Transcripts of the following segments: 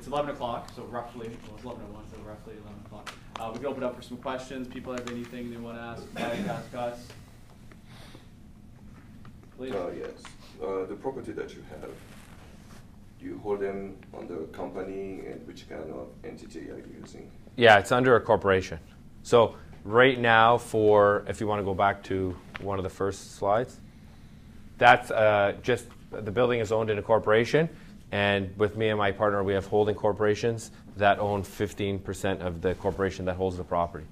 it's 11 o'clock, so roughly, well, it's 11 so roughly 11 o'clock. Uh, we can open up for some questions. People have anything they want to ask, Mike, ask us? Please. Uh, yes, uh, the property that you have, do you hold them under a company and which kind of entity are you using? Yeah, it's under a corporation. So right now, for if you want to go back to one of the first slides, that's uh, just the building is owned in a corporation, and with me and my partner, we have holding corporations that own 15% of the corporation that holds the property.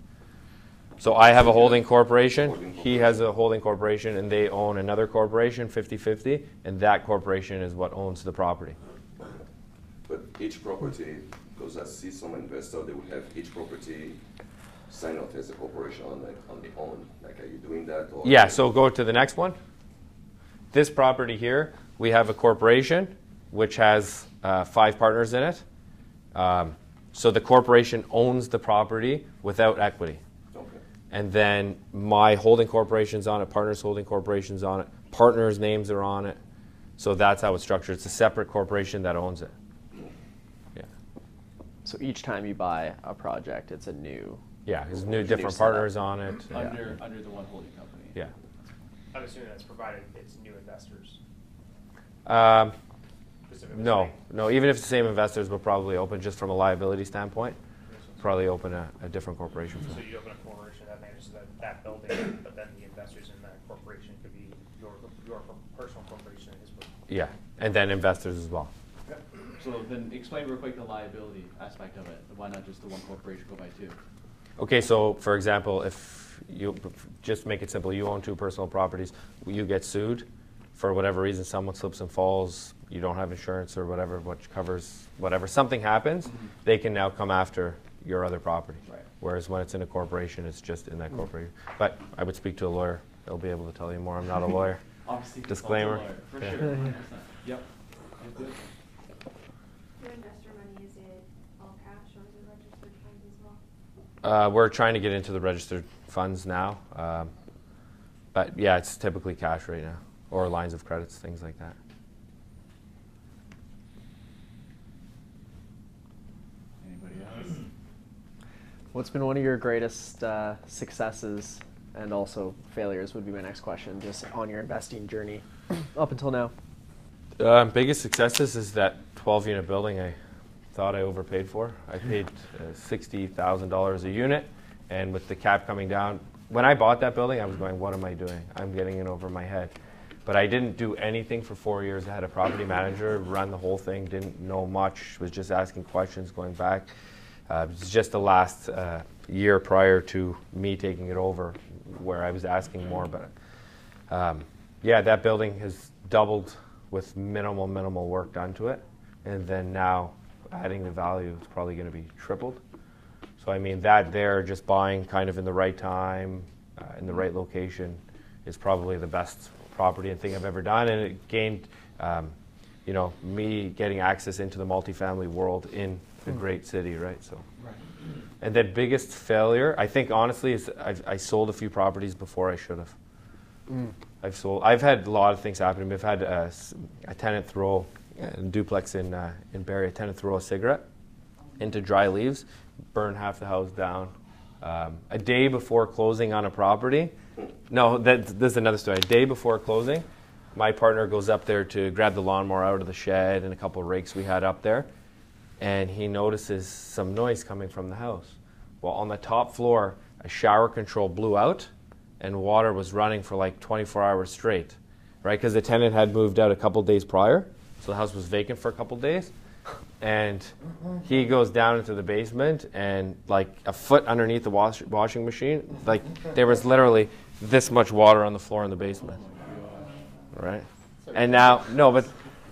So I have a holding corporation, he has a holding corporation, and they own another corporation 50 50, and that corporation is what owns the property. But each property, because I see some investor, they will have each property sign off as a corporation on like on their own. Like, are you doing that? Or Yeah, so go to the next one. This property here, we have a corporation which has uh, five partners in it. Um, so the corporation owns the property without equity. Okay. And then my holding corporation's on it, partners holding corporation's on it, partners' names are on it. So that's how it's structured. It's a separate corporation that owns it. Yeah. So each time you buy a project, it's a new. Yeah, there's new New different setup. partners on it. Yeah. Under, under the one holding company. yeah. I'm assuming that's provided it's new investors. Um, specifically. No, no. Even if it's the same investors, we'll probably open just from a liability standpoint. Probably open a, a different corporation for So that. you open a corporation that manages that, that building, but then the investors in that corporation could be your, your personal corporation as well. Yeah, and then investors as well. So then explain real quick the liability aspect of it. Why not just the one corporation go by two? Okay, so for example, if you just make it simple, you own two personal properties, you get sued for whatever reason, someone slips and falls, you don't have insurance or whatever, which covers whatever, something happens, they can now come after your other property. Right. Whereas when it's in a corporation, it's just in that corporation. But I would speak to a lawyer; they'll be able to tell you more. I'm not a lawyer. Obviously, Disclaimer. a lawyer, For Yeah. sure. 100%. Yep. Good, good. Your investor money, is it all cash or is it registered funds as well? Uh, we're trying to get into the registered funds now, um, but yeah, it's typically cash right now, or lines of credits, things like that. Anybody else? What's been one of your greatest uh, successes and also failures? Would be my next question. Just on your investing journey up until now. Um, biggest successes is that 12 unit building I thought I overpaid for. I paid uh, $60,000 a unit, and with the cap coming down, when I bought that building, I was going, What am I doing? I'm getting it over my head. But I didn't do anything for four years. I had a property manager run the whole thing, didn't know much, was just asking questions going back. Uh, it was just the last uh, year prior to me taking it over where I was asking more. But um, yeah, that building has doubled with minimal, minimal work done to it. And then now adding the value it's probably going to be tripled. So, I mean, that there, just buying kind of in the right time, uh, in the right location, is probably the best property and thing I've ever done. And it gained, um, you know, me getting access into the multifamily world in a great city, right? So. Right. And then biggest failure, I think honestly, is I've, I sold a few properties before I should have. I've sold. I've had a lot of things happen. I've had a, s- a tenant throw a duplex in uh, in Barrie. A tenant throw a cigarette into dry leaves, burn half the house down. Um, a day before closing on a property, no, that, this is another story. A day before closing, my partner goes up there to grab the lawnmower out of the shed and a couple of rakes we had up there, and he notices some noise coming from the house. Well, on the top floor, a shower control blew out, and water was running for like 24 hours straight, right? Because the tenant had moved out a couple days prior, so the house was vacant for a couple days. And he goes down into the basement, and like a foot underneath the wash- washing machine, like there was literally this much water on the floor in the basement, right? And now, no, but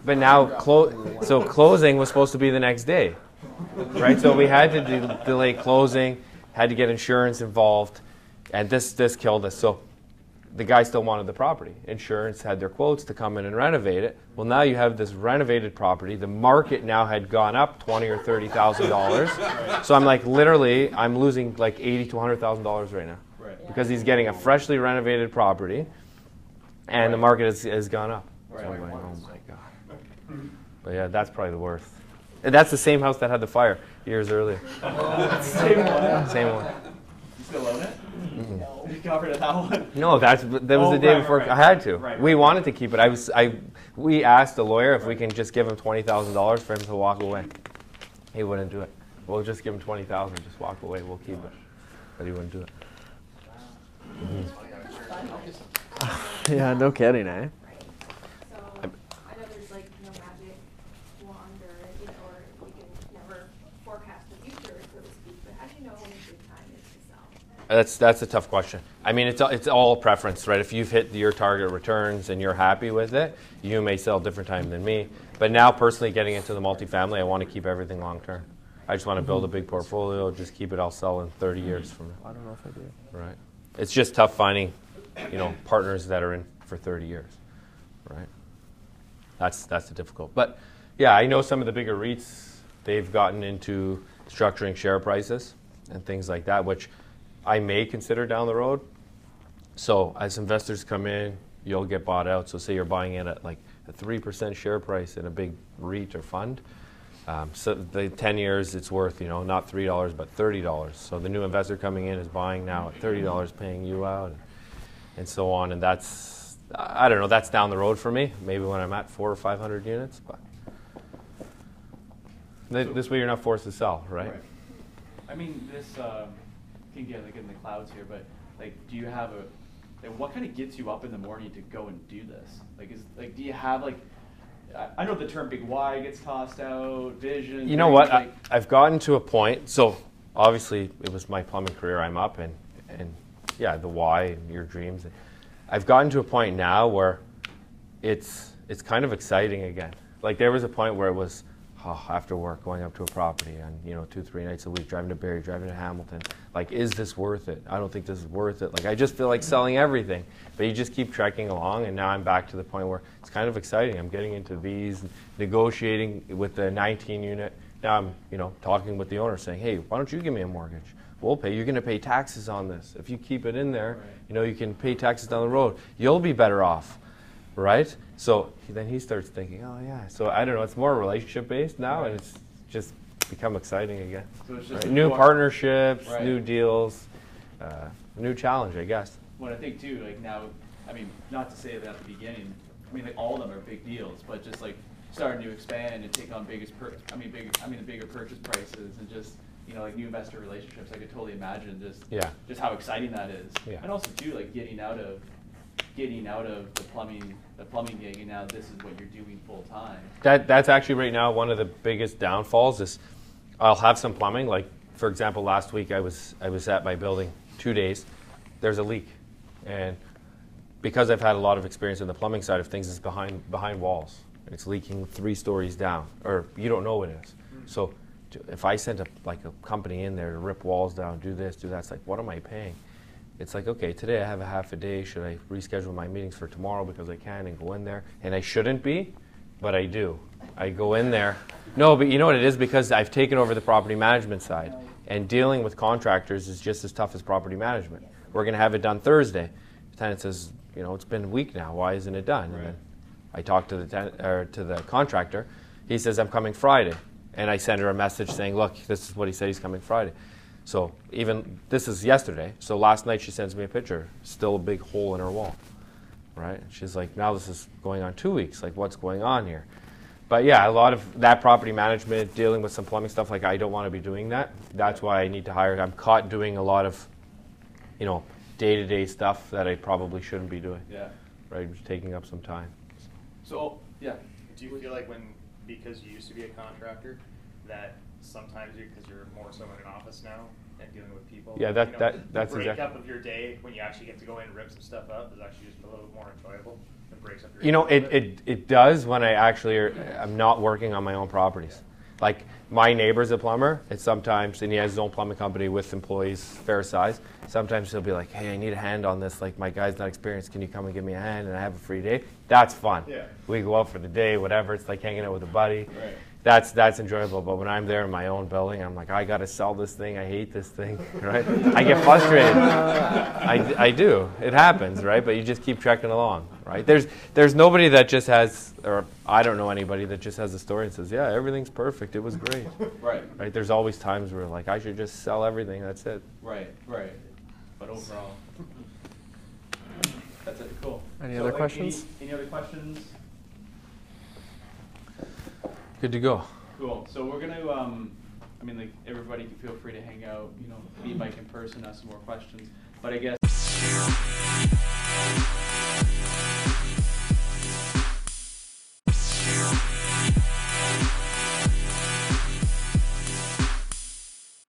but now, clo- so closing was supposed to be the next day, right? So we had to de- delay closing, had to get insurance involved, and this this killed us. So the guy still wanted the property. Insurance had their quotes to come in and renovate it. Well, now you have this renovated property. The market now had gone up twenty or thirty thousand dollars. So I'm like, literally, I'm losing like eighty to hundred thousand dollars right now Right. because he's getting a freshly renovated property, and the market has, has gone up. So I'm Right. going, my god. But yeah, that's probably the worst. That's the same house that had the fire years earlier. Same one. Same one. You still own it? No, You covered it, that one? No, that's that was Oh, the day right, before right, I had to. right, we wanted to keep it. I was I we asked the lawyer if we can just give him twenty thousand dollars for him to walk away. He wouldn't do it. We'll just give him twenty thousand, just walk away. We'll keep it. But he wouldn't do it. Yeah, no kidding, eh? So, I know there's like no magic wand or, you know, or we can never forecast the future, so to speak, but how do you know when a good time is to sell? That's that's a tough question. I mean, it's it's all preference, right? If you've hit your target returns and you're happy with it, you may sell different time than me. But now, personally, getting into the multifamily, I want to keep everything long term. I just want to build a big portfolio. Just keep it. I'll sell in 30 years from now. I don't know if I do. Right. It's just tough finding, you know, partners that are in for 30 years. Right. That's that's the difficult. But yeah, I know some of the bigger REITs. They've gotten into structuring share prices and things like that, which I may consider down the road. So as investors come in, you'll get bought out. So say you're buying in at like a three percent share price in a big REIT or fund. Um, so the 10 years it's worth, you know, not three dollars but thirty dollars. So the new investor coming in is buying now at thirty dollars, paying you out, and, and so on. And that's, I don't know, that's down the road for me. Maybe when I'm at four or five hundred units, but Th- this way you're not forced to sell, right? I mean, this um, can get like in the clouds here, but like, do you have a like, what kind of gets you up in the morning to go and do this? Like, is like, do you have like, I, I know the term big why gets tossed out, vision. You know what? I, Like, I've gotten to a point. So obviously, it was my plumbing career. I'm up, and and yeah, the why and your dreams. I've gotten to a point now where it's it's kind of exciting again. Like there was a point where it was oh, after work going up to a property and you know two three nights a week driving to Barrie, driving to Hamilton. Like, is this worth it? I don't think this is worth it. Like I just feel like selling everything. But you just keep trekking along, and now I'm back to the point where it's kind of exciting. I'm getting into these, negotiating with the 19 unit. Now I'm you know talking with the owner, saying, hey, why don't you give me a mortgage? We'll pay. You're going to pay taxes on this. If you keep it in there, you know you can pay taxes down the road. You'll be better off right? So then he starts thinking, oh yeah. So I don't know. It's more relationship based now, Right. and it's just become exciting again. So it's just Right? New more- partnerships, Right. new deals, uh, new challenge, I guess. What I think too, like now, I mean, not to say that at the beginning, I mean, like all of them are big deals, but just like starting to expand and take on biggest per, I mean, bigger, I mean, the bigger purchase prices and just, you know, like new investor relationships, I could totally imagine just, Yeah. just how exciting that is. Yeah. And also too, like getting out of, getting out of the plumbing, the plumbing gig and now this is what you're doing full time. That that's actually right now one of the biggest downfalls is I'll have some plumbing. Like for example, last week I was I was at my building two days. There's a leak, and because I've had a lot of experience in the plumbing side of things, it's behind behind walls. It's leaking three stories down, or you don't know what it is. Mm. So if I sent a like a company in there to rip walls down, do this, do that, it's like what am I paying? It's like okay, today I have a half a day. Should I reschedule my meetings for tomorrow because I can and go in there? And I shouldn't be, but I do. I go in there. No, but you know what it is because I've taken over the property management side, and dealing with contractors is just as tough as property management. We're going to have it done Thursday. The tenant says, you know, it's been a week now. Why isn't it done? And then I talk to the ten- or to the contractor. He says I'm coming Friday, and I send her a message saying, look, this is what he said. He's coming Friday. So even this is yesterday. So last night she sends me a picture. Still a big hole in her wall right? She's like, now this is going on two weeks. Like, what's going on here? But yeah, a lot of that property management, dealing with some plumbing stuff. Like, I don't want to be doing that. That's why I need to hire. I'm caught doing a lot of, you know, day-to-day stuff that I probably shouldn't be doing. Yeah. Right, It's taking up some time. So, yeah. Do you feel like when, because you used to be a contractor, that sometimes you, because you're more so in an office now and dealing with people? Yeah, that- you know, that- the that's exact- breakup of your day, when you actually get to go in and rip some stuff up, is actually just a little more enjoyable? It breaks up your. You know, it, it, it does when I actually are, I'm not working on my own properties. Like my neighbor's a plumber, and sometimes, and he has his own plumbing company with employees fair size. Sometimes he'll be like, "Hey, I need a hand on this. Like my guy's not experienced. Can you come and give me a hand?" And I have a free day. That's fun. Yeah. We go out for the day, whatever. It's like hanging out with a buddy. Right. That's that's enjoyable. But when I'm there in my own building, I'm like, I got to sell this thing. I hate this thing, right? I get frustrated. I, I do. It happens, right? But you just keep trekking along, right? There's there's nobody that just has, or I don't know anybody that just has a story and says, yeah, everything's perfect. It was great, Right, right? There's always times where like I should just sell everything. That's it. right, right. But overall, that's it, cool. Any So, other like, questions? Any other questions? Good to go. Cool. So we're gonna, um, I mean, like, everybody can feel free to hang out, you know, Mike in person, ask some more questions. But I guess